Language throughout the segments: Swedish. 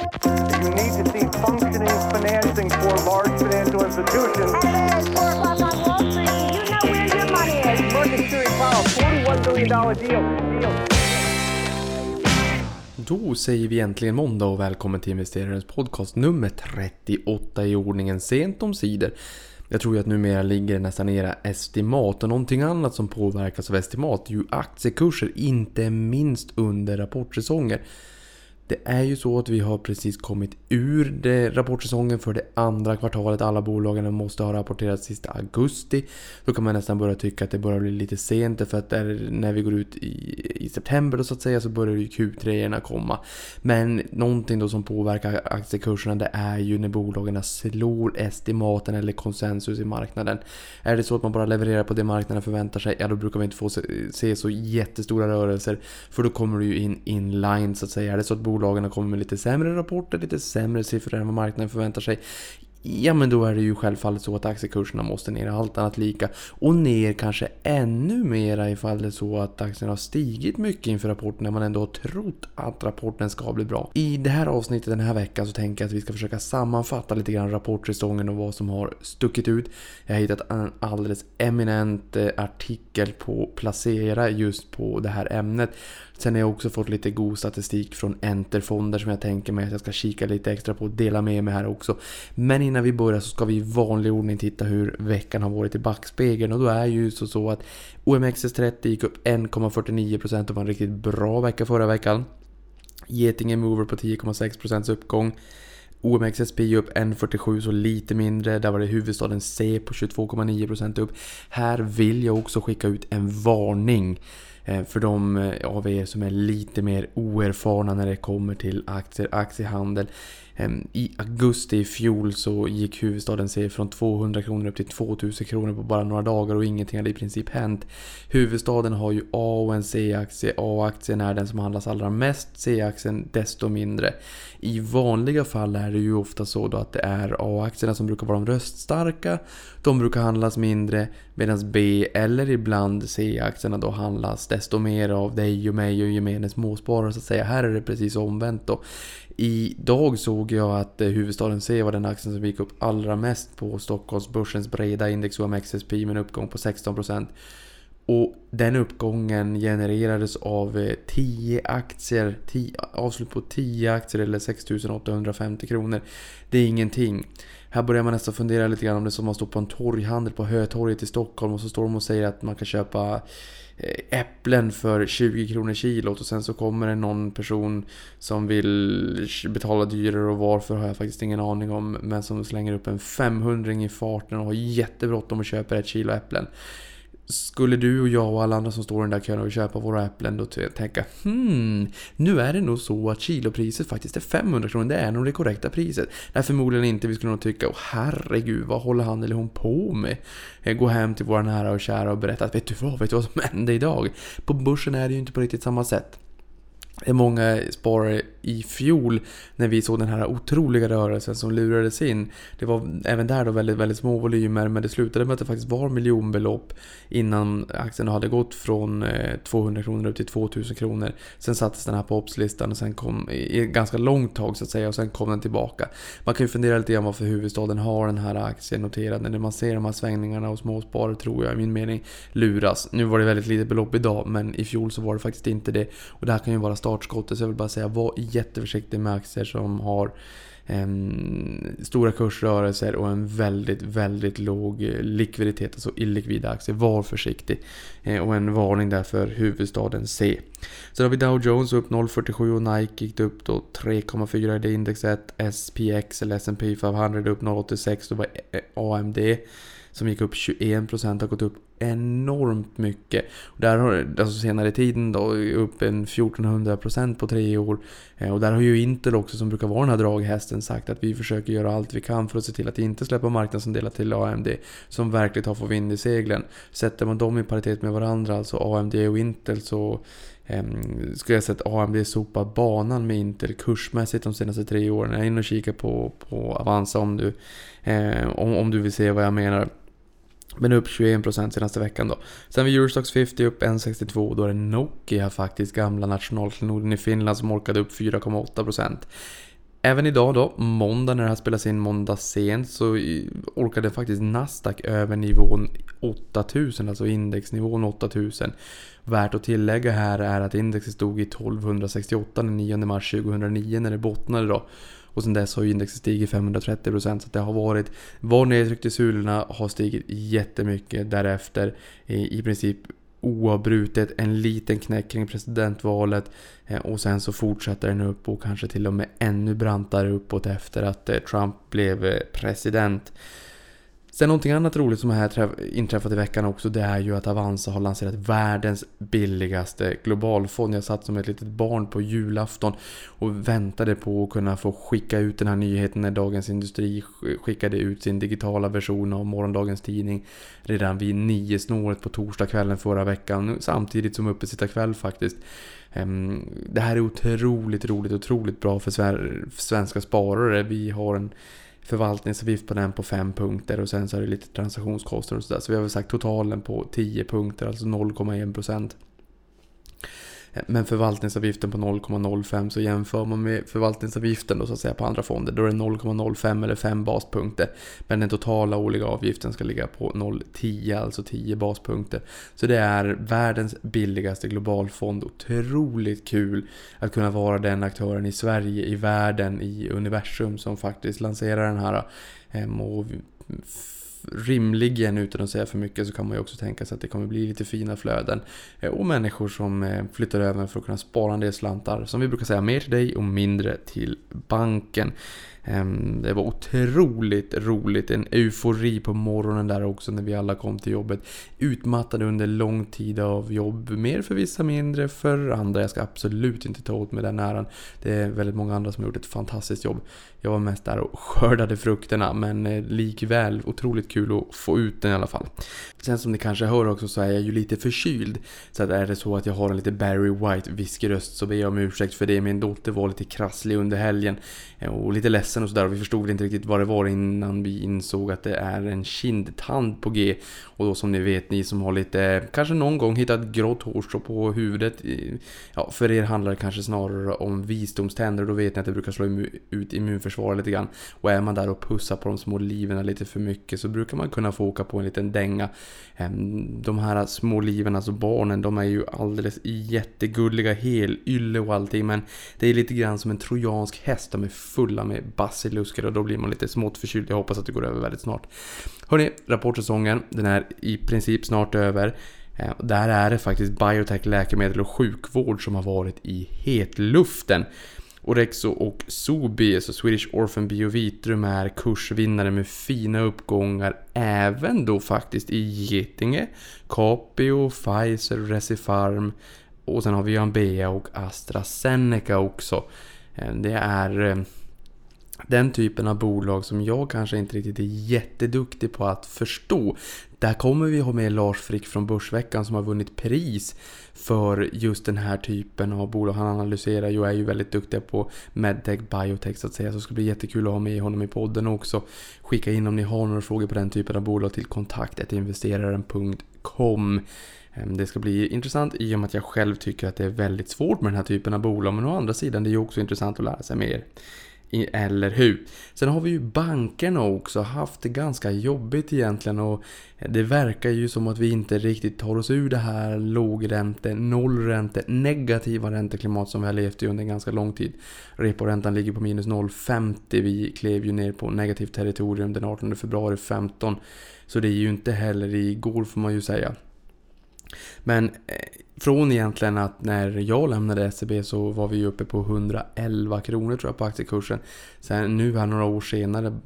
You need to see functioning financing for large financial institutions. Hello, it's 4 o'clock on Wall Street. You know where your money is. Market Security Powell, $41 billion deal. deal. Då säger vi äntligen måndag och välkommen till investerarens podcast nummer 38 i ordningen sent om sidor. Jag tror ju att numera ligger det nästan era estimat och någonting annat som påverkas av estimat är ju aktiekurser, inte minst under rapportsäsonger. Det är ju så att vi har precis kommit ur det rapportsäsongen för det andra kvartalet. Alla bolagen måste ha rapporterat sista augusti. Då kan man nästan börja tycka att det börjar bli lite sent för att när vi går ut i, i september då, så att säga så börjar ju Q3 komma. Men någonting då som påverkar aktiekurserna det är ju när bolagen slår estimaten eller konsensus i marknaden. Är det så att man bara levererar på det marknaden förväntar sig, ja då brukar vi inte få se, se så jättestora rörelser. För då kommer du ju in inline så att säga. Är det så att bolagen kommer med lite sämre rapporter, lite sämre sämre siffror än vad marknaden förväntar sig. Ja men då är det ju självfallet så att aktiekurserna måste ner, allt annat lika. Och ner kanske ännu mera ifall det är så att aktierna har stigit mycket inför rapporten när man ändå har trott att rapporten ska bli bra. I det här avsnittet den här veckan så tänker jag att vi ska försöka sammanfatta lite grann rapportsäsongen och vad som har stuckit ut. Jag har hittat en alldeles eminent eh, artikel på Placera just på det här ämnet. Sen har jag också fått lite god statistik från Enterfonder som jag tänker mig att jag ska kika lite extra på och dela med mig här också. Men innan vi börjar så ska vi i vanlig ordning titta hur veckan har varit i backspegeln och då är ju så, så att OMXS30 gick upp 1,49% och var en riktigt bra vecka förra veckan. Getinge Mover på 10,6% uppgång. OMXSP upp 1,47 så lite mindre. Där var det huvudstaden C på 22,9% upp. Här vill jag också skicka ut en varning. Eh, för de eh, av er som är lite mer oerfarna när det kommer till aktier, aktiehandel. Ehm, I augusti i fjol så gick huvudstaden sig från 200 kronor upp till 2000 kronor på bara några dagar och ingenting hade i princip hänt. Huvudstaden har ju A och en C-aktie. A-aktien är den som handlas allra mest, C-aktien desto mindre. I vanliga fall är det ju ofta så då att det är A-aktierna som brukar vara de röststarka. De brukar handlas mindre medan B eller ibland C-aktierna då handlas desto mer av dig och mig och gemene småsparare så att säga. Här är det precis omvänt då. Idag såg jag att eh, huvudstaden C var den aktien som gick upp allra mest på Stockholmsbörsens breda index OMXSP med en uppgång på 16%. Och den uppgången genererades av eh, 10 aktier, 10, avslut på 10 aktier eller 6850 kronor. Det är ingenting. Här börjar man nästan fundera lite grann om det är som att stå på en torghandel på Hötorget i Stockholm och så står de och säger att man kan köpa Eh, äpplen för 20 kronor kilot och sen så kommer det någon person som vill betala dyrare och varför har jag faktiskt ingen aning om men som slänger upp en 500 i farten och har jättebråttom och köper ett kilo äpplen. Skulle du och jag och alla andra som står i den där kön och vill köpa våra äpplen då tänka hmm, nu är det nog så att kilopriset faktiskt är 500 kronor, det är nog det korrekta priset. Nej, förmodligen inte. Vi skulle nog tycka, åh herregud, vad håller han eller hon på med? Eh, gå hem till våra nära och kära och berätta att vet du vad, vet du vad som hände idag? På börsen är det ju inte på riktigt samma sätt många sparare i fjol när vi såg den här otroliga rörelsen som lurades in. Det var även där då väldigt, väldigt små volymer men det slutade med att det faktiskt var miljonbelopp innan aktien hade gått från eh, 200 kronor upp till 2000 kronor. Sen sattes den här på OPS-listan och sen kom i ett ganska långt tag så att säga och sen kom den tillbaka. Man kan ju fundera lite grann varför huvudstaden har den här aktien noterad. När man ser de här svängningarna och småsparare tror jag i min mening luras. Nu var det väldigt litet belopp idag men i fjol så var det faktiskt inte det. Och det här kan ju vara startskottet så jag vill bara säga var jätteförsiktig med aktier som har ehm, stora kursrörelser och en väldigt, väldigt låg eh, likviditet, alltså illikvida aktier. Var försiktig. Eh, och en varning där för huvudstaden C. Sen har vi Dow Jones upp 0,47 och Nike gick upp då 3,4 i det indexet. SPX eller S&P 500 upp 0,86. Då var AMD som gick upp 21% har gått upp enormt mycket. Där har, alltså senare tiden då, upp en 1400% på tre år. Eh, och där har ju Intel också, som brukar vara den här draghästen, sagt att vi försöker göra allt vi kan för att se till att inte släppa marknadsandelar till AMD, som verkligen har fått vind i seglen. Sätter man dem i paritet med varandra, alltså AMD och Intel, så ehm, skulle jag säga att AMD sopar banan med Intel kursmässigt de senaste tre åren. Jag är inne och kikar på, på Avanza om du, eh, om, om du vill se vad jag menar. Men upp 21% senaste veckan då. Sen vid Eurostox 50 upp 1,62 och då är det Nokia faktiskt, gamla nationalklenoden i Finland som orkade upp 4,8%. Även idag då, måndag när det här spelas in måndag sent, så orkade faktiskt Nasdaq över nivån 8000, alltså indexnivån 8000. Värt att tillägga här är att indexet stod i 1268 den 9 mars 2009 när det bottnade då. Och sen dess har ju indexet stigit 530% så det har varit, var nedtryckt i sulorna, har stigit jättemycket därefter. I princip oavbrutet, en liten knäck kring presidentvalet eh, och sen så fortsätter den upp och kanske till och med ännu brantare uppåt efter att eh, Trump blev eh, president. Sen någonting annat roligt som har inträffat i veckan också det är ju att Avanza har lanserat världens billigaste globalfond. Jag satt som ett litet barn på julafton och väntade på att kunna få skicka ut den här nyheten när Dagens Industri skickade ut sin digitala version av morgondagens tidning redan vid nio snåret på torsdagskvällen förra veckan. Samtidigt som uppesittarkväll faktiskt. Ehm, det här är otroligt roligt, otroligt bra för svenska sparare. Vi har en förvaltningsavgift på den på 5 punkter och sen så är det lite transaktionskostnader och sådär. Så vi har väl sagt totalen på 10 punkter, alltså 0,1 procent. Men förvaltningsavgiften på 0,05 så jämför man med förvaltningsavgiften då så att säga på andra fonder. Då är det 0,05 eller 5 baspunkter. Men den totala årliga avgiften ska ligga på 0,10 alltså 10 baspunkter. Så det är världens billigaste globalfond. Otroligt kul att kunna vara den aktören i Sverige, i världen, i universum som faktiskt lanserar den här. Eh, Och rimligen utan att säga för mycket så kan man ju också tänka sig att det kommer bli lite fina flöden. Eh, och människor som eh, flyttar över för att kunna spara en del slantar. Som vi brukar säga, mer till dig och mindre till banken. Ehm, det var otroligt roligt, en eufori på morgonen där också när vi alla kom till jobbet. Utmattade under lång tid av jobb, mer för vissa, mindre för andra. Jag ska absolut inte ta åt mig den äran. Det är väldigt många andra som har gjort ett fantastiskt jobb. Jag var mest där och skördade frukterna men eh, likväl otroligt kul att få ut den i alla fall. Sen som ni kanske hör också så är jag ju lite förkyld. Så att är det så att jag har en lite Barry White viskröst så ber jag om ursäkt för det. Min dotter var lite krasslig under helgen eh, och lite ledsen och sådär. Vi förstod inte riktigt vad det var innan vi insåg att det är en kindtand på G. Och då som ni vet, ni som har lite, kanske någon gång hittat grått hårstrå på huvudet. Ja, för er handlar det kanske snarare om visdomständer och då vet ni att det brukar slå ut immunförsvaret lite grann. Och är man där och pussar på de små liven lite för mycket så brukar man kunna få åka på en liten dänga. Ehm, de här små liven, alltså barnen, de är ju alldeles jättegulliga, helylle och allting. Men det är lite grann som en trojansk häst, de är fulla med basilusker och då blir man lite smått förkyld. Jag hoppas att det går över väldigt snart. Hörni, rapportsäsongen, den är i princip snart över. Eh, där är det faktiskt biotech, läkemedel och sjukvård som har varit i hetluften. Orexo och Sobi, alltså Swedish Orphan Biovitrum, är kursvinnare med fina uppgångar även då faktiskt i Getinge, Capio, Pfizer, Recipharm och sen har vi Ambea och AstraZeneca också. Eh, det är eh, den typen av bolag som jag kanske inte riktigt är jätteduktig på att förstå. Där kommer vi ha med Lars Frick från Börsveckan som har vunnit pris för just den här typen av bolag. Han analyserar ju och är ju väldigt duktig på medtech, biotech så att säga. Så det ska bli jättekul att ha med honom i podden också. Skicka in om ni har några frågor på den typen av bolag till kontaktetinvesteraren.com. Ehm, det ska bli intressant i och med att jag själv tycker att det är väldigt svårt med den här typen av bolag. Men å andra sidan det är ju också intressant att lära sig mer. Eller hur? Sen har vi ju bankerna också haft det ganska jobbigt egentligen och det verkar ju som att vi inte riktigt tar oss ur det här lågränte, nollränte, negativa ränteklimat som vi har levt i under en ganska lång tid. Reporäntan ligger på minus 0,50. Vi klev ju ner på negativt territorium den 18 februari 15. Så det är ju inte heller igår får man ju säga. Men eh, från egentligen att när jag lämnade SEB så var vi uppe på 111 kronor tror jag på aktiekursen. Sen nu här några år senare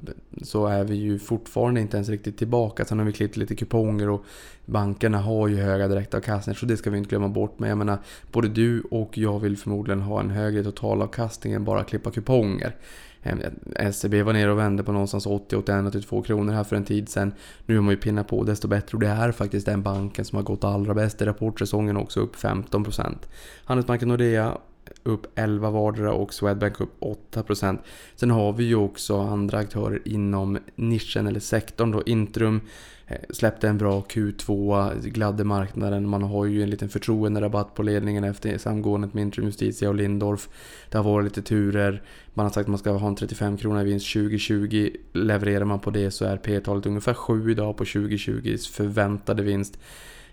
så är vi ju fortfarande inte ens riktigt tillbaka. Sen har vi klippt lite kuponger och bankerna har ju höga direktavkastningar så det ska vi inte glömma bort. Men jag menar, både du och jag vill förmodligen ha en högre totalavkastning än bara klippa kuponger. Ehm, eh, SEB var nere och vände på någonstans 80, 81, 82 kronor här för en tid sedan. Nu har man ju pinnat på desto bättre och det är faktiskt den banken som har gått allra bäst i rapportsäsongen också upp 15%. Handelsbanken Nordea upp 11 vardera och Swedbank upp 8%. Sen har vi ju också andra aktörer inom nischen eller sektorn då. Intrum Eh, släppte en bra Q2, gladde marknaden. Man har ju en liten förtroenderabatt på ledningen efter samgåendet med Intrum Justitia och Lindorf. Det har varit lite turer. Man har sagt att man ska ha en 35 kronor i vinst 2020. Levererar man på det så är P-talet ungefär 7 idag på 2020s förväntade vinst.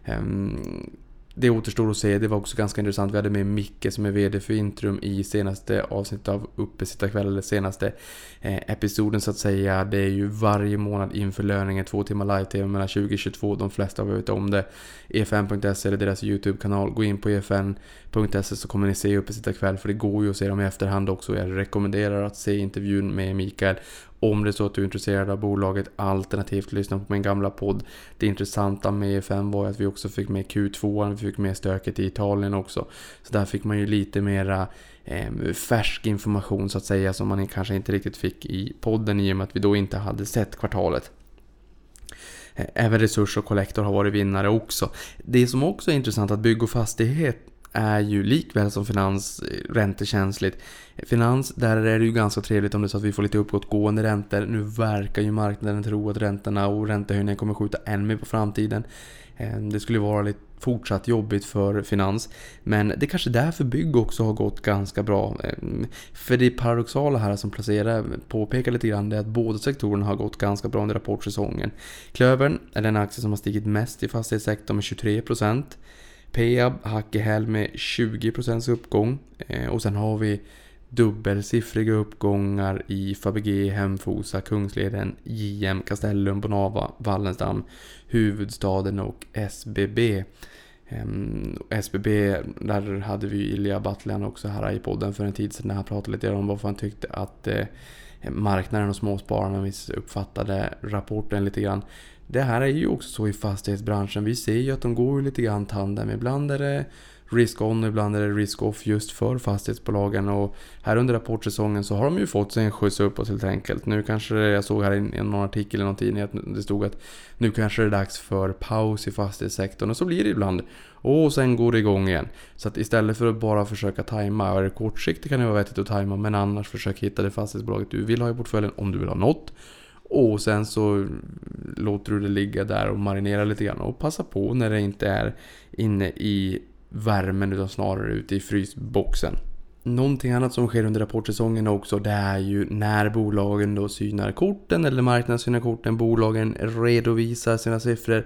Ehm, det återstår att se. Det var också ganska intressant. Vi hade med Micke som är VD för Intrum i senaste avsnittet av Uppesittarkväll, eller senaste eh, episoden så att säga. Det är ju varje månad inför löningen, två timmar live-tv mellan 2022. De flesta har vet om det. EFN.se eller deras YouTube-kanal. Gå in på EFN.se så kommer ni se Uppesittarkväll, för det går ju att se dem i efterhand också. Jag rekommenderar att se intervjun med Mikael om det är så att du är intresserad av bolaget alternativt lyssna på min gamla podd. Det intressanta med EFN var att vi också fick med Q2, vi fick med stöket i Italien också. Så där fick man ju lite mera eh, färsk information så att säga som man kanske inte riktigt fick i podden i och med att vi då inte hade sett kvartalet. Även Resurs och Collector har varit vinnare också. Det som också är intressant att bygg och fastighet är ju likväl som finans eh, räntekänsligt. Finans, där är det ju ganska trevligt om det är så att vi får lite uppåtgående räntor. Nu verkar ju marknaden tro att räntorna och räntehöjningen kommer skjuta än mer på framtiden. Ehm, det skulle vara lite fortsatt jobbigt för finans. Men det är kanske därför bygg också har gått ganska bra. Ehm, för det paradoxala här som placerar påpekar lite grann det är att båda sektorerna har gått ganska bra under rapportsäsongen. Klövern är den aktie som har stigit mest i fastighetssektorn med 23%. Peab hack i häl med 20% uppgång. Eh, och sen har vi dubbelsiffriga uppgångar i Fabege, Hemfosa, Kungsleden, JM, Castellum, Bonava, Wallenstam, Huvudstaden och SBB. SBB, ehm, där hade vi Ilja Battlian också här i podden för en tid sedan när han pratade lite om varför han tyckte att eh, marknaden och småspararna missuppfattade rapporten lite grann. Det här är ju också så i fastighetsbranschen. Vi ser ju att de går lite grann tandem. Ibland är det risk-on och ibland är det risk-off just för fastighetsbolagen. Och här under rapportsäsongen så har de ju fått sig en skjuts uppåt helt enkelt. Nu kanske det, jag såg här i någon artikel i någon tidning att det stod att nu kanske det är dags för paus i fastighetssektorn. Och så blir det ibland. Och sen går det igång igen. Så att istället för att bara försöka tajma, är det kortsiktigt kan det vara vettigt att tajma, men annars försök hitta det fastighetsbolaget du vill ha i portföljen om du vill ha något. Och sen så låter du det ligga där och marinera lite grann. Och passa på när det inte är inne i värmen utan snarare ute i frysboxen. Någonting annat som sker under rapportsäsongen också det är ju när bolagen då synar korten eller marknaden synar korten, bolagen redovisar sina siffror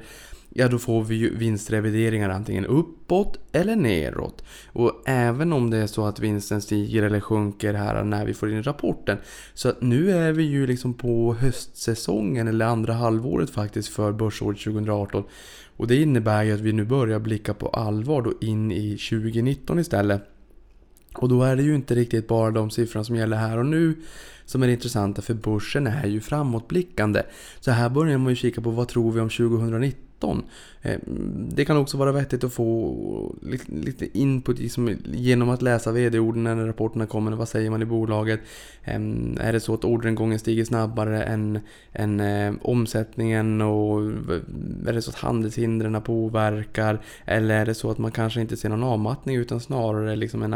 ja då får vi ju vinstrevideringar antingen uppåt eller neråt. Och även om det är så att vinsten stiger eller sjunker här när vi får in rapporten. Så att nu är vi ju liksom på höstsäsongen eller andra halvåret faktiskt för börsåret 2018. Och det innebär ju att vi nu börjar blicka på allvar då in i 2019 istället. Och då är det ju inte riktigt bara de siffrorna som gäller här och nu som är intressanta för börsen är ju framåtblickande. Så här börjar man ju kika på vad tror vi om 2019 2019. Eh, det kan också vara vettigt att få lite input liksom genom att läsa vd-orden när rapporterna kommer. Vad säger man i bolaget? Ehm, är det så att orderingången stiger snabbare än, än eh, omsättningen? Och är det så att handelshindren påverkar? Eller är det så att man kanske inte ser någon avmattning utan snarare liksom en,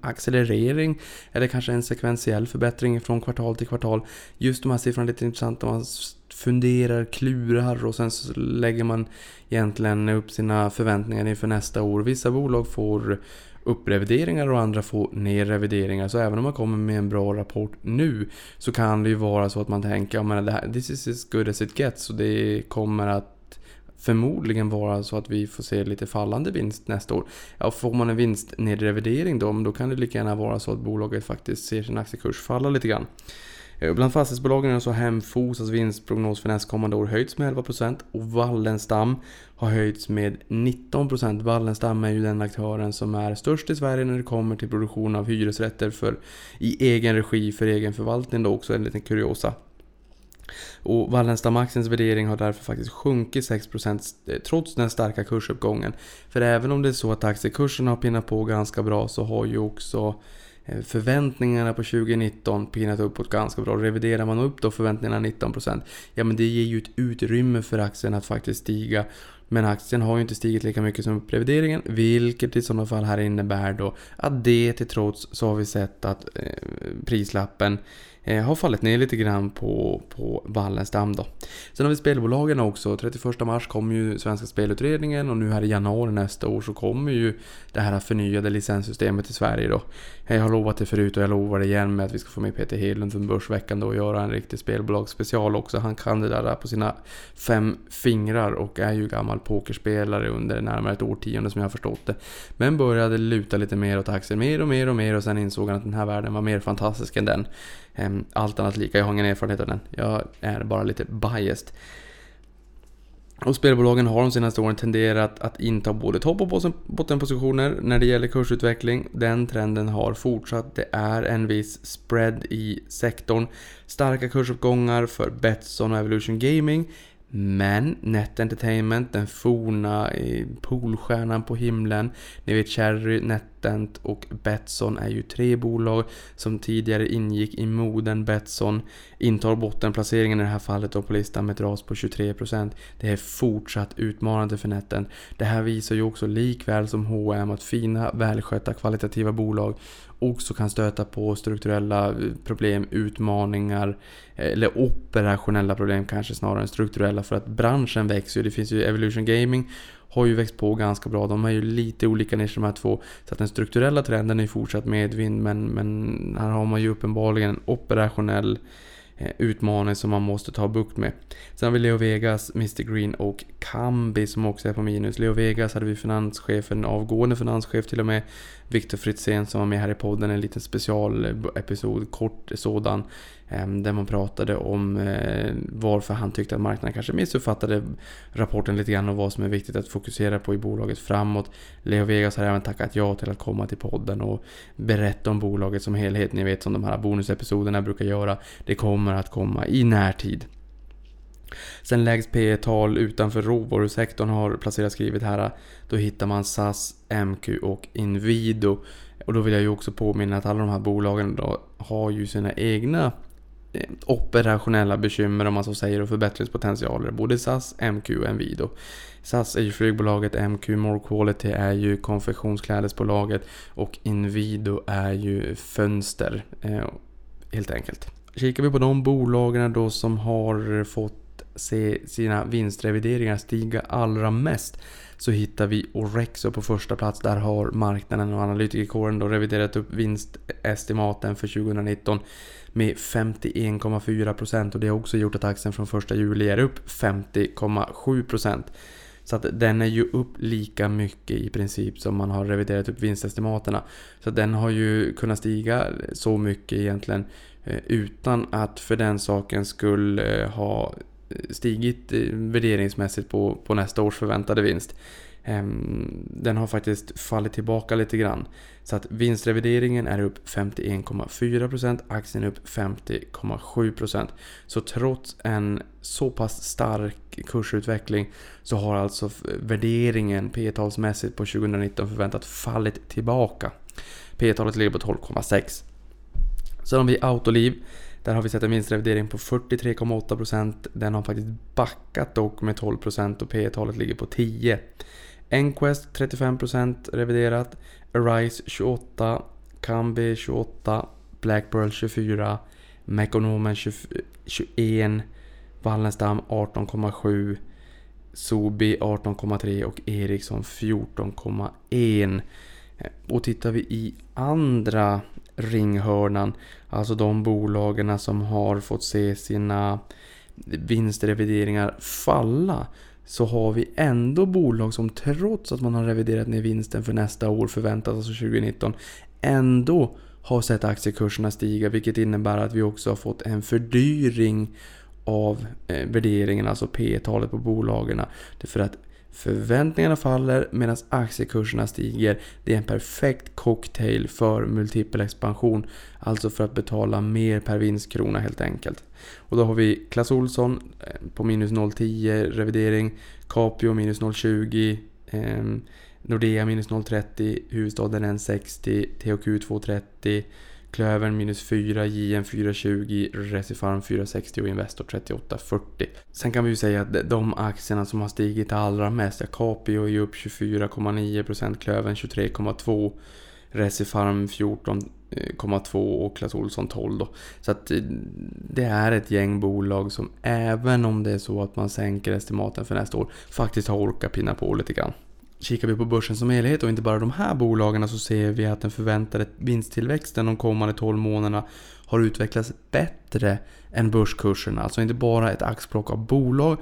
accelerering? Eller kanske en sekventiell förbättring från kvartal till kvartal? Just de här siffrorna är lite intressanta. Funderar, klurar och sen så lägger man egentligen upp sina förväntningar inför nästa år. Vissa bolag får upprevideringar och andra får ner revideringar. Så även om man kommer med en bra rapport nu så kan det ju vara så att man tänker att det här, this is as good as it gets och det kommer att förmodligen vara så att vi får se lite fallande vinst nästa år. Ja, får man en vinstnedrevidering då, då kan det lika gärna vara så att bolaget faktiskt ser sin aktiekurs falla lite grann. Eh, bland fastighetsbolagen har så Hemfosas vinstprognos för nästkommande år höjts med 11% och Wallenstam har höjts med 19%. Wallenstam är ju den aktören som är störst i Sverige när det kommer till produktion av hyresrätter för, i egen regi för egen förvaltning då också en liten kuriosa. Och Wallenstam-aktiens värdering har därför faktiskt sjunkit 6% eh, trots den starka kursuppgången. För även om det är så att aktiekursen har pinnat på ganska bra så har ju också Eh, förväntningarna på 2019 pinat uppåt ganska bra. Reviderar man upp då förväntningarna 19% ja men det ger ju ett utrymme för aktien att faktiskt stiga. Men aktien har ju inte stigit lika mycket som upprevideringen, vilket i sådana fall här innebär då att det till trots så har vi sett att eh, prislappen eh, har fallit ner lite grann på, på Wallenstam då. Sen har vi spelbolagen också. 31 mars kommer ju Svenska Spelutredningen och nu här i januari nästa år så kommer ju det här förnyade licenssystemet i Sverige då. Eh, jag har lovat det förut och jag lovar det igen med att vi ska få med Peter Hedlund från Börsveckan då och göra en riktig spelbolagsspecial också. Han kan det där på sina fem fingrar och är ju gammal pokerspelare under närmare ett årtionde som jag har förstått det. Men började luta lite mer åt aktier, mer och mer och mer och sen insåg han att den här världen var mer fantastisk än den. Ehm, allt annat lika, jag har ingen erfarenhet av den. Jag är bara lite biased. Och spelbolagen har de senaste åren tenderat att inta både topp och bottenpositioner när det gäller kursutveckling. Den trenden har fortsatt. Det är en viss spread i sektorn. Starka kursuppgångar för Betsson och Evolution Gaming. Men Net Entertainment, den forna Polstjärnan poolstjärnan på himlen, ni vet Cherry, NetEnt och Betsson är ju tre bolag som tidigare ingick i moden Betsson. Intar bottenplaceringen i det här fallet då på listan med ett ras på 23%. Det är fortsatt utmanande för NetEnt. Det här visar ju också likväl som H&M att fina, välskötta, kvalitativa bolag också kan stöta på strukturella eh, problem, utmaningar eh, eller operationella problem kanske snarare än strukturella för att branschen växer ju. Det finns ju Evolution Gaming har ju växt på ganska bra. De har ju lite olika nischer de här två. Så att den strukturella trenden är fortsatt medvind men, men här har man ju uppenbarligen en operationell Eh, Eh, utmaning som man måste ta bukt med. Sen har vi Leo Vegas, Mr Green och Kambi som också är på minus. Leo Vegas hade vi finanschefen, avgående finanschef till och med, Viktor Fritzén som var med här i podden, en liten specialepisod, kort sådan. Ehm, där man pratade om eh, varför han tyckte att marknaden kanske missuppfattade rapporten lite grann och vad som är viktigt att fokusera på i bolaget framåt. Leo Vegas har även tackat ja till att komma till podden och berätta om bolaget som helhet. Ni vet som de här bonusepisoderna brukar göra. Det kommer att komma i närtid. Sen lägst P tal utanför råvarusektorn har placerat skrivet här. Då hittar man SAS, MQ och Inwido. Och då vill jag ju också påminna att alla de här bolagen då har ju sina egna Eh, operationella bekymmer om man så säger och förbättringspotentialer. Både SAS, MQ och Envido. SAS är ju flygbolaget, MQ More Quality är ju konfektionsklädesbolaget och Invido är ju fönster. Eh, helt enkelt. Kikar vi på de bolagen då som har fått se sina vinstrevideringar stiga allra mest så hittar vi Orexo på första plats. Där har marknaden och analytikerkåren då reviderat upp vinstestimaten för 2019 med 51,4% och det har också gjort att aktien från 1 juli är upp 50,7%. Så att den är ju upp lika mycket i princip som man har reviderat upp vinstestimaterna. Så den har ju kunnat stiga så mycket egentligen eh, utan att för den saken skulle eh, ha stigit eh, värderingsmässigt på, på nästa års förväntade vinst. Ehm, den har faktiskt fallit tillbaka lite grann. Så att vinstrevideringen är upp 51,4%, aktien är upp 50,7%. Så trots en så pass stark kursutveckling så har alltså värderingen P-talsmässigt på 2019 förväntat fallit tillbaka. P-talet ligger på 12,6. Sen har vi Autoliv. Där har vi sett en vinstrevidering på 43,8%. Den har faktiskt backat dock med 12% och P-talet ligger på 10. Enquest 35% reviderat. Arise 28. Kambi 28. Blackpearl 24. Mekonomen 21. Wallenstam 18,7. Sobi 18,3 och Ericsson 14,1. Och tittar vi i andra ringhörnan, alltså de bolagen som har fått se sina vinstrevideringar falla, så har vi ändå bolag som trots att man har reviderat ner vinsten för nästa år förväntas, alltså 2019, ändå har sett aktiekurserna stiga vilket innebär att vi också har fått en fördyring av eh, värderingen, alltså P-talet på bolagen. För att Förväntningarna faller medan aktiekurserna stiger. Det är en perfekt cocktail för multipel expansion. Alltså för att betala mer per vinstkrona helt enkelt. Och då har vi Clas Olsson eh, på minus 0,10 revidering. Capio minus 0,20. Eh, Nordea minus 0,30. Huvudstaden 1,60. THQ 2,30. Klövern minus 4, JN 420, Resifarm 460 och Investor 3840. Sen kan vi ju säga att de aktierna som har stigit allra mest, ja, Capio är ju upp 24,9%, Klövern 23,2%, Resifarm 14,2% och Clas Ohlson 12 då. Så att eh, det är ett gäng bolag som även om det är så att man sänker estimaten för nästa år faktiskt har orkat pinna på lite grann. Kikar vi på börsen som helhet och inte bara de här bolagen så ser vi att den förväntade vinsttillväxten de kommande 12 månaderna har utvecklats bättre än börskurserna. Alltså inte bara ett axplock av bolag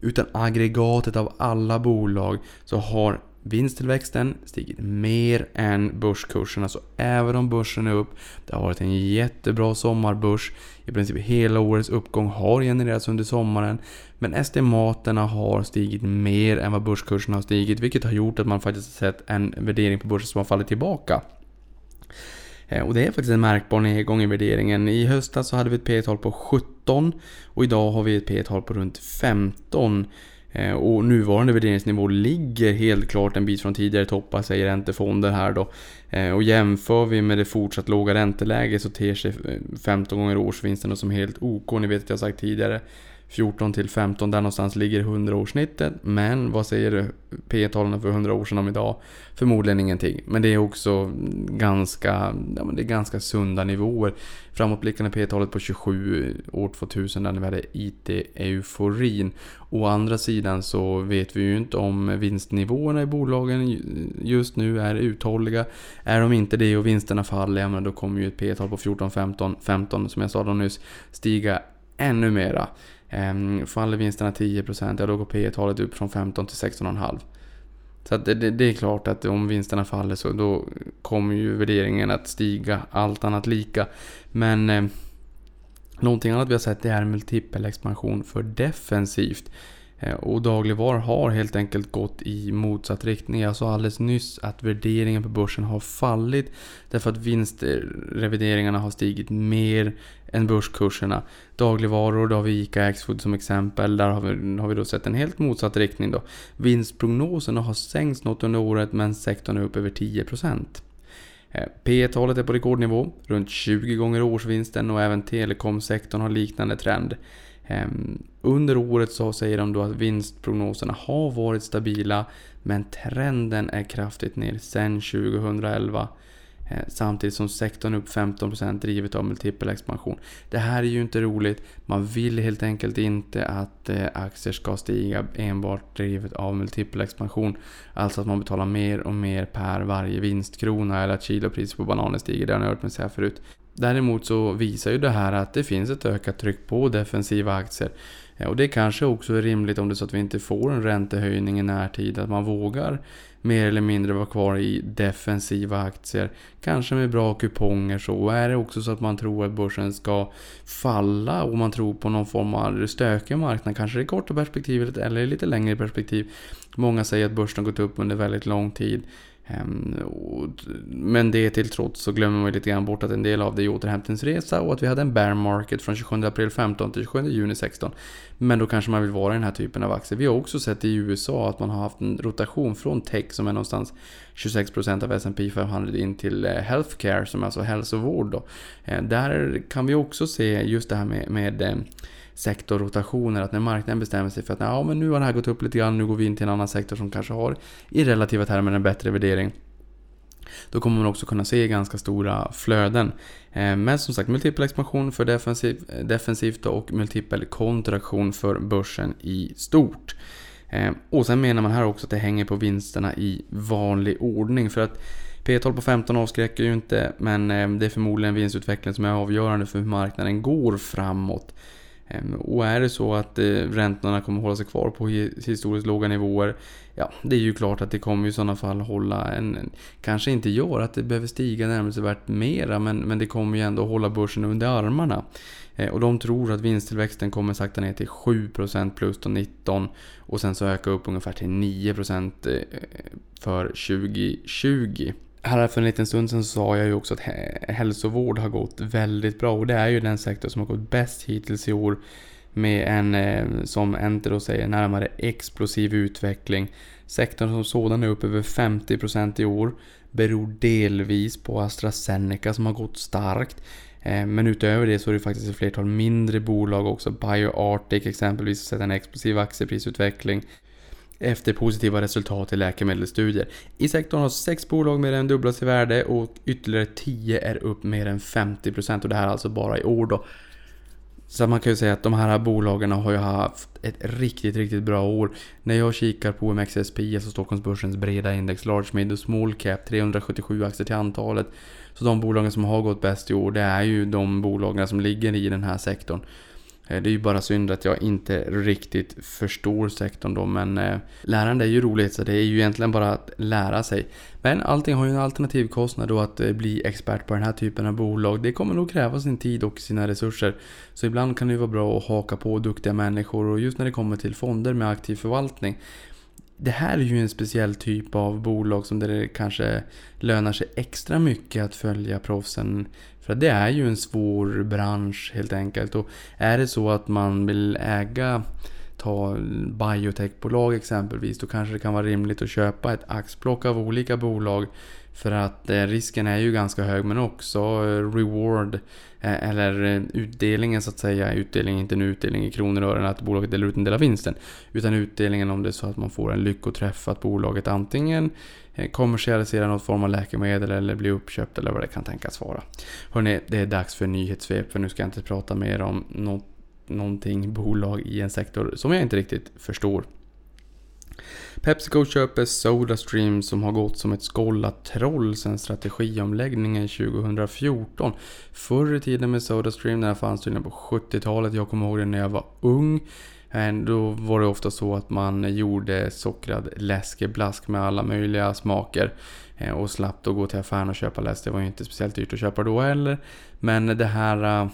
utan aggregatet av alla bolag så har Vinsttillväxten stigit mer än börskurserna, så även om börsen är upp, det har varit en jättebra sommarbörs. I princip hela årets uppgång har genererats under sommaren. Men estimaterna har stigit mer än vad börskurserna har stigit, vilket har gjort att man faktiskt har sett en värdering på börsen som har fallit tillbaka. Eh, och det är faktiskt en märkbar nedgång i värderingen. I höstas så hade vi ett P tal på 17 och idag har vi ett P tal på runt 15. Eh, och nuvarande värderingsnivå ligger helt klart en bit från tidigare toppar, säger räntefonder här då. Eh, och jämför vi med det fortsatt låga ränteläget så ter sig eh, 15 gånger årsvinsten som helt OK. Ni vet att jag sagt tidigare 14 till 15, där någonstans ligger 100-årssnittet. Men vad säger P-talen för 100 år sedan om idag? Förmodligen ingenting. Men det är också ganska, ja, men det är ganska sunda nivåer. Framåtblickande P-talet på 27 år 2000 där vi hade IT-euforin. Å andra sidan så vet vi ju inte om vinstnivåerna i bolagen just nu är uthålliga. Är de inte det och vinsterna faller, ja, men då kommer ju ett P-tal på 14, 15, 15 som jag sa då nyss stiga ännu mera. Ehm, faller vinsterna 10% ja då går P talet upp från 15 till 16,5. Så det, det, det, är klart att om vinsterna faller så då kommer ju värderingen att stiga, allt annat lika. Men eh, någonting annat vi har sett det är multipelexpansion för defensivt. Eh, och dagligvaror har helt enkelt gått i motsatt riktning. Jag sa alldeles nyss att värderingen på börsen har fallit därför att vinstrevideringarna har stigit mer än börskurserna. Dagligvaror, då har vi ICA Axfood som exempel. Där har vi, har vi då sett en helt motsatt riktning. Då. Vinstprognoserna har sänkts något under året men sektorn är upp över 10%. Eh, P talet är på rekordnivå, runt 20 gånger årsvinsten och även telekomsektorn har liknande trend. Ehm, under året så säger de då att vinstprognoserna har varit stabila men trenden är kraftigt ner sedan 2011. Ehm, samtidigt som sektorn är upp 15% drivet av multipel expansion. Det här är ju inte roligt. Man vill helt enkelt inte att eh, aktier ska stiga enbart drivet av multipel expansion. Alltså att man betalar mer och mer per varje vinstkrona eller att kilopriset på bananer stiger. Det har ni hört mig säga förut. Däremot så visar ju det här att det finns ett ökat tryck på defensiva aktier. Eh, och det kanske också är rimligt om det är så att vi inte får en räntehöjning i närtid, att man vågar mer eller mindre vara kvar i defensiva aktier. Kanske med bra kuponger så. Och är det också så att man tror att börsen ska falla och man tror på någon form av stökig marknad, kanske i korta perspektivet eller i lite längre perspektiv. Många säger att börsen har gått upp under väldigt lång tid. Ehm, men det till trots så glömmer man lite grann bort att en del av det är återhämtningsresa och att vi hade en bear market från 27 april 15 till 27 juni 16. Men då kanske man vill vara i den här typen av aktier. Vi har också sett i USA att man har haft en rotation från tech som är någonstans 26% av S&P 500 in till eh, healthcare som är alltså hälsovård. Då. Ehm, där kan vi också se just det här med, med eh, sektorrotationer. Att när marknaden bestämmer sig för att ja, men nu har det här gått upp lite grann, nu går vi in till en annan sektor som kanske har i relativa termer en bättre värdering. Då kommer man också kunna se ganska stora flöden. Eh, men som sagt, multipel expansion för defensiv, eh, defensivt och multipel kontraktion för börsen i stort. Eh, och sen menar man här också att det hänger på vinsterna i vanlig ordning. För att P12 på 15 avskräcker ju inte, men det är förmodligen vinstutvecklingen som är avgörande för hur marknaden går framåt. Ehm, och är det så att eh, räntorna kommer hålla sig kvar på historiskt låga nivåer, ja, det är ju klart att det kommer i sådana fall hålla en, kanske inte gör att det behöver stiga närmelsevärt mera, men, men det kommer ju ändå hålla börsen under armarna. Eh, och de tror att vinsttillväxten kommer sakta ner till 7% plus de 19 och sen så öka upp ungefär till 9% eh, för 2020. Här för en liten stund sedan sa jag ju också att hälsovård har gått väldigt bra och det är ju den sektor som har gått bäst hittills i år med en, eh, som Enter säger, närmare explosiv utveckling. Sektorn som sådan är upp över 50% i år. Beror delvis på AstraZeneca som har gått starkt. Eh, men utöver det så är det faktiskt ett flertal mindre bolag också. BioArctic exempelvis har sett en explosiv aktieprisutveckling efter positiva resultat i läkemedelsstudier. I sektorn har sex bolag mer än dubblats i värde och ytterligare 10 är upp mer än 50% och det här är alltså bara i år då. Så man kan ju säga att de här bolagen har ju haft ett riktigt, riktigt bra år. När jag kikar på OMXSP, alltså Stockholmsbörsens breda index, Large Mid och Small Cap, 377 aktier till antalet. Så de bolagen som har gått bäst i år, det är ju de bolagen som ligger i den här sektorn. Eh, det är ju bara synd att jag inte riktigt förstår sektorn då, men eh, lärande är ju roligt så det är ju egentligen bara att lära sig. Men allting har ju en alternativ kostnad då att eh, bli expert på den här typen av bolag. Det kommer nog kräva sin tid och sina resurser. Så ibland kan det ju vara bra att haka på duktiga människor och just när det kommer till fonder med aktiv förvaltning det här är ju en speciell typ av bolag som det kanske lönar sig extra mycket att följa proffsen. För det är ju en svår bransch helt enkelt. Och är det så att man vill äga ta biotechbolag exempelvis, då kanske det kan vara rimligt att köpa ett axplock av olika bolag för att eh, risken är ju ganska hög men också eh, reward eh, eller eh, utdelningen så att säga. Utdelningen inte en utdelning i kronor och ören att bolaget delar ut en del av vinsten. Utan utdelningen om det är så att man får en lyckoträff att bolaget antingen eh, kommersialiserar något form av läkemedel eller blir uppköpt eller vad det kan tänkas vara. Hörrni, det är dags för nyhetssvep för nu ska jag inte prata mer om något, någonting bolag i en sektor som jag inte riktigt förstår. Pepsico köper Sodastream som har gått som ett skållat troll sedan strategiomläggningen 2014. Förr i tiden med Sodastream, den här fanns tydligen på 70-talet, jag kommer ihåg det när jag var ung. Då var det ofta så att man gjorde sockrad läskeblask med alla möjliga smaker. Eh, och slapp då gå till affären och köpa läsk. Det var ju inte speciellt dyrt att köpa då heller. Men det här eh,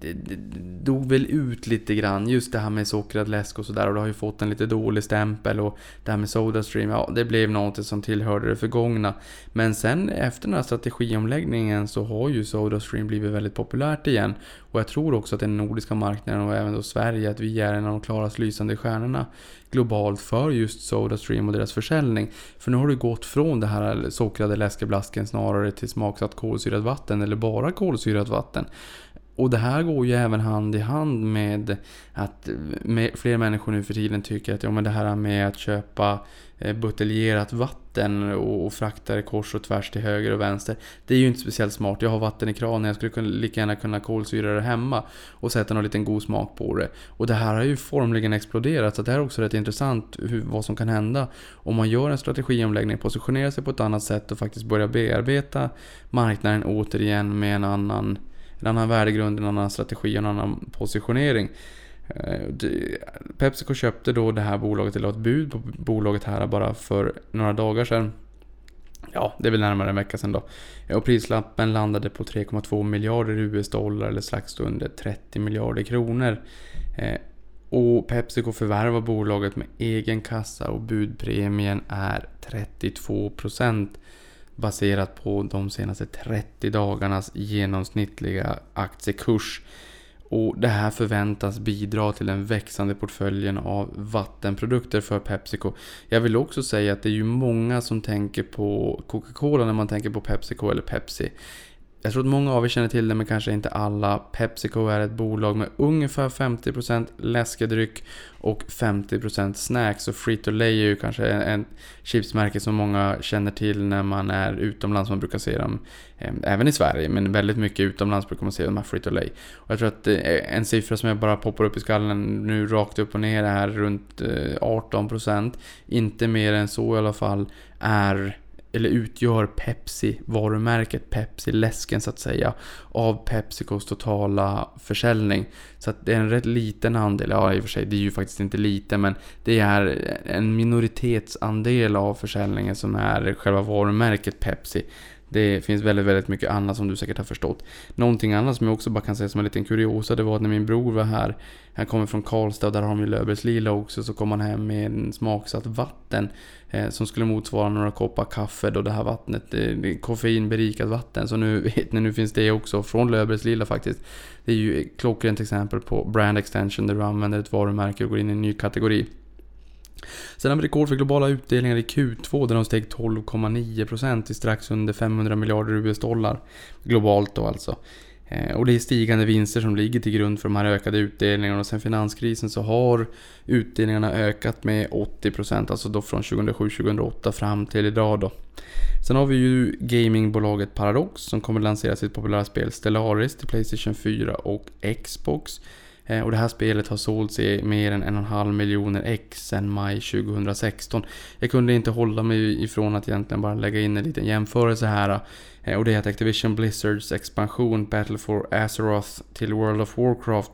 det, det dog väl ut lite grann. Just det här med sockrad läsk och sådär. Och det har ju fått en lite dålig stämpel. Och det här med Sodastream, ja det blev något som tillhörde det förgångna. Men sen efter den här strategiomläggningen så har ju Sodastream blivit väldigt populärt igen. Och jag tror också att den nordiska marknaden och även då Sverige, att vi är en av de klarast lysande stjärnorna globalt för just Sodastream och deras försäljning. För nu har det gått från det här sockrade läskeblasken snarare till smaksatt kolsyrat vatten eller bara kolsyrat vatten. Och det här går ju även hand i hand med att fler människor nu för tiden tycker att ja, men det här med att köpa eh, buteljerat vatten och, frakta det kors och tvärs till höger och vänster. Det är ju inte speciellt smart. Jag har vatten i kranen, jag skulle kunna, lika gärna kunna kolsyra det hemma och sätta någon liten god smak på det. Och det här har ju formligen exploderat så det här är också rätt intressant hur, vad som kan hända om man gör en strategiomläggning, positionerar sig på ett annat sätt och faktiskt börjar bearbeta marknaden återigen med en annan en annan värdegrund, en annan strategi, och en annan positionering. Eh, Pepsico köpte då det här bolaget, eller ett bud på bolaget här bara för några dagar sedan. Ja, det är väl närmare en vecka sedan då. Eh, och prislappen landade på 3,2 miljarder US-dollar eller strax under 30 miljarder kronor. Eh, och Pepsico förvärvar bolaget med egen kassa och budpremien är 32 procent baserat på de senaste 30 dagarnas genomsnittliga aktiekurs. Och det här förväntas bidra till den växande portföljen av vattenprodukter för Pepsico. Jag vill också säga att det är ju många som tänker på Coca-Cola när man tänker på Pepsico eller Pepsi. Jag tror att många av er känner till det, men kanske inte alla. Pepsico är ett bolag med ungefär 50% läskedryck och 50% snacks. Och Frito-Lay är ju kanske en chipsmärke som många känner till när man är utomlands. Man brukar se dem eh, även i Sverige, men väldigt mycket utomlands brukar man se de här Frito-Lay. Och jag tror att eh, en siffra som jag bara poppar upp i skallen nu rakt upp och ner är runt eh, 18%. Inte mer än så i alla fall, är eller utgör Pepsi, varumärket Pepsi, läsken så att säga, av Pepsicos totala försäljning. Så att det är en rätt liten andel, ja i och för sig det är ju faktiskt inte lite, men det är en minoritetsandel av försäljningen som är själva varumärket Pepsi. Det finns väldigt, väldigt mycket annat som du säkert har förstått. Någonting annat som jag också bara kan säga som en liten kuriosa, det var att när min bror var här, han kommer från Karlstad och där har de ju Löfbergslila också, så kom han hem med en smaksatt vatten eh, som skulle motsvara några koppar kaffe då det här vattnet, eh, koffeinberikat vatten. Så nu vet ni, nu finns det också från Löfbergslila faktiskt. Det är ju ett klockrent exempel på brand extension där du använder ett varumärke och går in i en ny kategori. Sen har vi rekord för globala utdelningar i Q2 där de steg 12,9% till strax under 500 miljarder US-dollar. Globalt då alltså. Eh, och det är stigande vinster som ligger till grund för de här ökade utdelningarna och sen finanskrisen så har utdelningarna ökat med 80% alltså då från 2007-2008 fram till idag då. Sen har vi ju gamingbolaget Paradox som kommer lansera sitt populära spel Stellaris till Playstation 4 och Xbox. Eh, och det här spelet har sålts i mer än 1,5 miljoner ex sedan maj 2016. Jag kunde inte hålla mig ifrån att egentligen bara lägga in en liten jämförelse här. Eh, och det är att Activision Blizzards expansion Battle for Azeroth till World of Warcraft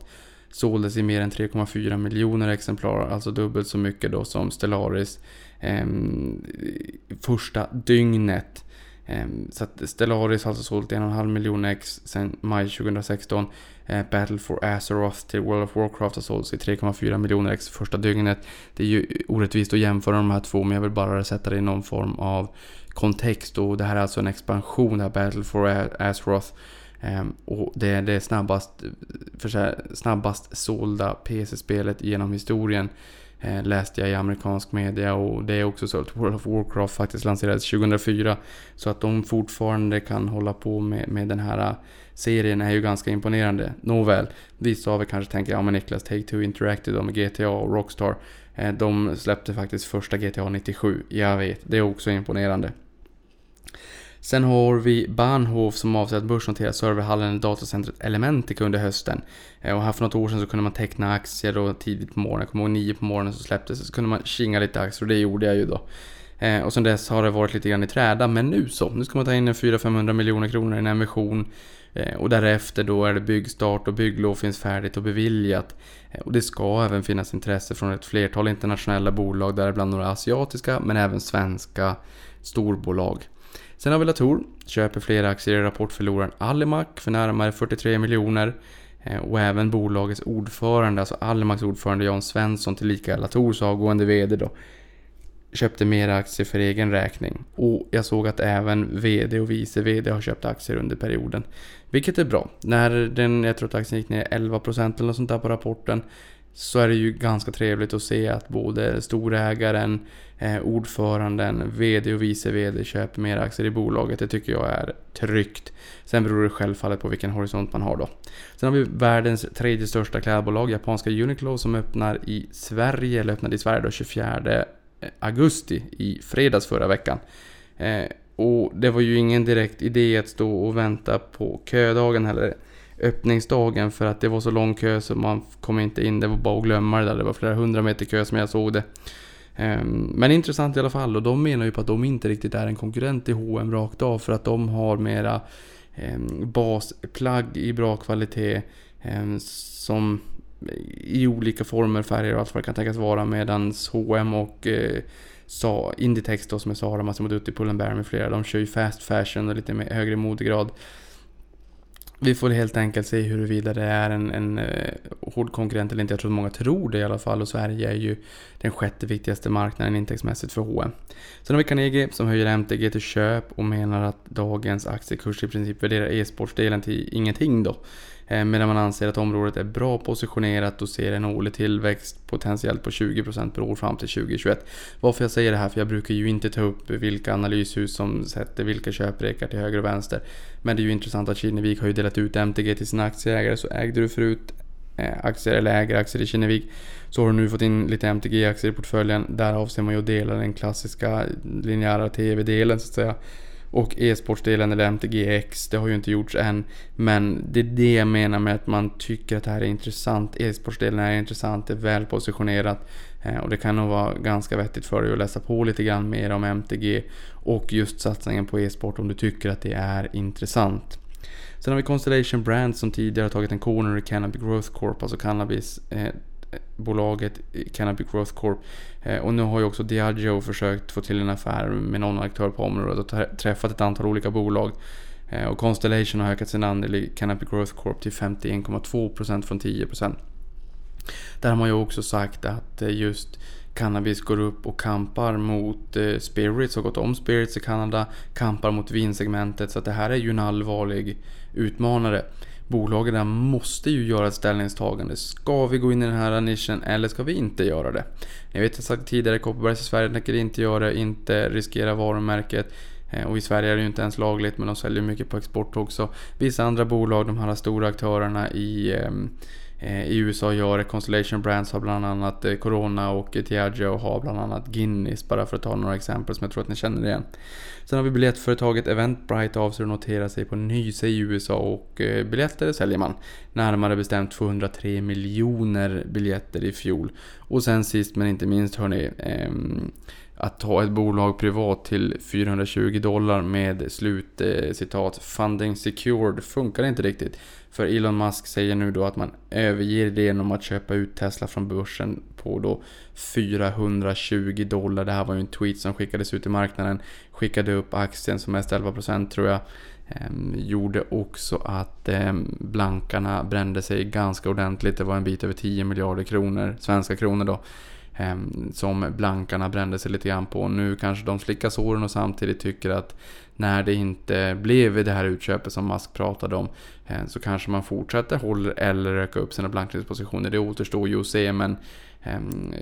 såldes i mer än 3,4 miljoner exemplar, alltså dubbelt så mycket då som Stellaris eh, första dygnet. Ehm, så att Stellaris har alltså sålt 1,5 miljoner ex sedan maj 2016. Ehm, Battle for Azeroth till World of Warcraft har sålts i 3,4 miljoner ex första dygnet. Det är ju orättvist att jämföra de här två, men jag vill bara sätta det i någon form av kontext. Och det här är alltså en expansion, det här Battle for Azeroth. Ehm, och det är det snabbast, för så här, snabbast sålda PC-spelet genom historien. Eh, läste jag i amerikansk media och det är också så att World of Warcraft faktiskt lanserades 2004. Så att de fortfarande kan hålla på med, med den här eh, serien är ju ganska imponerande. Nåväl, vissa av er kanske tänker, ja men Niklas, Take-Two Interactive de med GTA och Rockstar. Eh, de släppte faktiskt första GTA 97. Jag vet, det är också imponerande. Sen har vi Bahnhof som avser att börsnotera serverhallen i datacentret Elementica under hösten. Eh, och här för något år sedan så kunde man teckna aktier då tidigt på morgonen. Jag kommer ihåg nio på morgonen så släpptes det. Så kunde man kinga lite aktier och det gjorde jag ju då. Eh, och sen dess har det varit lite grann i träda. Men nu så. Nu ska man ta in en 400-500 miljoner kronor i en emission. Eh, och därefter då är det byggstart och bygglov finns färdigt och beviljat. Och det ska även finnas intresse från ett flertal internationella bolag, däribland några asiatiska men även svenska storbolag. Sen har vi Latour, köper flera aktier i rapportförloraren Alimak för närmare 43 miljoner. Eh, och även bolagets ordförande, alltså Alimaks ordförande Jan Svensson, tillika Latours avgående VD då, köpte mer aktier för egen räkning. Och jag såg att även VD och vice VD har köpt aktier under perioden. Vilket är bra. När den, jag tror att aktien gick ner 11% eller något sånt där på rapporten. Så är det ju ganska trevligt att se att både storägaren, eh, ordföranden, VD och vice VD köper mer aktier i bolaget. Det tycker jag är tryggt. Sen beror det självfallet på vilken horisont man har då. Sen har vi världens tredje största klädbolag, japanska Uniqlo, som öppnar i Sverige, eller öppnade i Sverige då 24 eh, augusti i fredags förra veckan. Eh, och det var ju ingen direkt idé att stå och vänta på ködagen heller öppningsdagen för att det var så lång kö så man kom inte in. Det var bara att glömma det där. Det var flera hundra meter kö som jag såg det. Ehm, men intressant i alla fall och de menar ju på att de inte riktigt är en konkurrent till H&M rakt av för att de har mera ehm, basplagg i bra kvalitet ehm, som i olika former, färger och allt vad det kan tänkas vara medans H&M och eh, Sa, Inditex då som är Sara, Massimo Dutti, Pull&Bear med flera. De kör ju fast fashion och lite mer högre modegrad. Vi får helt enkelt se huruvida det är en, en eh, hård konkurrent eller inte. Jag tror att många tror det i alla fall och Sverige är ju den sjätte viktigaste marknaden intäktsmässigt för H&M. Sen har vi Carnegie som höjer MTG till köp och menar att dagens aktiekurs i princip värderar e-sportsdelen till ingenting då. Eh, medan man anser att området är bra positionerat och ser en årlig tillväxt potentiellt på 20% per år fram till 2021. Varför jag säger det här, för jag brukar ju inte ta upp vilka analyshus som sätter vilka köprekar till höger och vänster. Men det är ju intressant att Kinnevik har ju delat ut MTG till sina aktieägare, så ägde du förut eh, aktier eller äger aktier i Kinnevik så har du nu fått in lite MTG-aktier i portföljen. Där avser man ju att dela den klassiska linjära TV-delen så att säga. Och e-sportsdelen eller MTGX, det har ju inte gjorts än. Men det är det jag menar med att man tycker att det här är intressant. E-sportsdelen är intressant, det är väl positionerat. Eh, och det kan nog vara ganska vettigt för dig att läsa på lite grann mer om MTG. Och just satsningen på e-sport om du tycker att det är intressant. Sen har vi Constellation Brands som tidigare har tagit en corner i Cannabis Growth Corp, alltså cannabis eh, bolaget Canopy Growth Corp. Eh, och nu har ju också Diageo försökt få till en affär med någon aktör på området och träffat ett antal olika bolag. Eh, och Constellation har ökat sin andel i Canopy Growth Corp till 51,2% från 10%. Där har man ju också sagt att eh, just cannabis går upp och kampar mot spirits, har gått om spirits i Kanada, kampar mot vinsegmentet. Så att det här är ju en allvarlig utmanare. Bolagen där måste ju göra ett ställningstagande. Ska vi gå in i den här nischen eller ska vi inte göra det? Jag vet att jag sagt tidigare, Kopparbergs i Sverige tänker inte göra det, inte riskera varumärket. Eh, och i Sverige är det ju inte ens lagligt men de säljer mycket på export också. Vissa andra bolag, de här stora aktörerna i Eh, Eh, I USA gör Constellation Brands har bland annat eh, Corona och Diageo har bland annat Guinness bara för att ta några exempel som jag tror att ni känner igen. Sen har vi biljettföretaget Eventbrite avser att notera sig på Nyse i USA och eh, biljetter säljer man. Närmare bestämt 203 miljoner biljetter i fjol. Och sen sist men inte minst hörni, eh, att ta ett bolag privat till 420 dollar med slut eh, citat funding secured funkar inte riktigt. För Elon Musk säger nu då att man överger idén om att köpa ut Tesla från börsen på då 420 dollar. Det här var ju en tweet som skickades ut i marknaden. Skickade upp aktien som mest 11% tror jag. Ehm, gjorde också att eh, blankarna brände sig ganska ordentligt. Det var en bit över 10 miljarder kronor, svenska kronor då. Ehm, som blankarna brände sig lite grann på. Nu kanske de slickar såren och samtidigt tycker att när det inte blev det här utköpet som Musk pratade om eh, så kanske man fortsätter hålla eller öka upp sina blankningspositioner. Det återstår ju att se men ehm,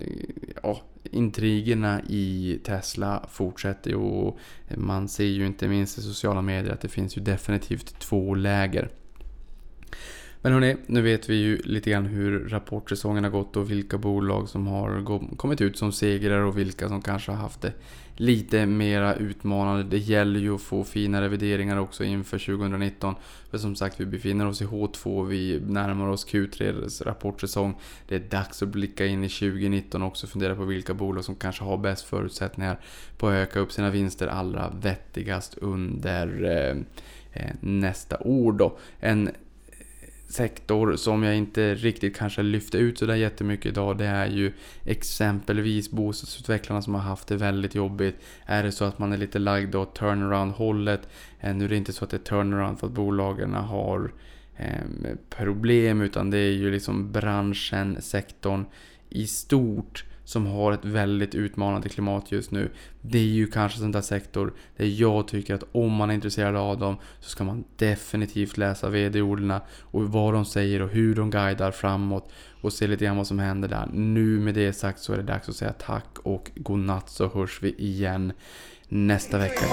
ja, intrigerna i Tesla fortsätter och man ser ju inte minst i sociala medier att det finns ju definitivt två läger. Men hörni, nu vet vi ju lite grann hur rapportsäsongen har gått och vilka bolag som har kommit ut som segrare och vilka som kanske har haft det lite mera utmanande. Det gäller ju att få fina revideringar också inför 2019. För som sagt, vi befinner oss i H2, vi närmar oss Q3 rapportsäsong. Det är dags att blicka in i 2019 också och fundera på vilka bolag som kanske har bäst förutsättningar på att öka upp sina vinster allra vettigast under eh, eh nästa år då. En sektor som jag inte riktigt kanske lyfter ut sådär jättemycket idag det är ju exempelvis bostadsutvecklarna som har haft det väldigt jobbigt. Är det så att man är lite lagd åt turnaround-hållet, eh, nu är det inte så att det är turnaround för att bolagen har eh, problem utan det är ju liksom branschen, sektorn i stort som har ett väldigt utmanande klimat just nu. Det är ju kanske sån där sektor där jag tycker att om man är intresserad av dem så ska man definitivt läsa vd-orden och vad de säger och hur de guidar framåt och se lite grann vad som händer där. Nu med det sagt så är det dags att säga tack och godnatt så hörs vi igen nästa vecka.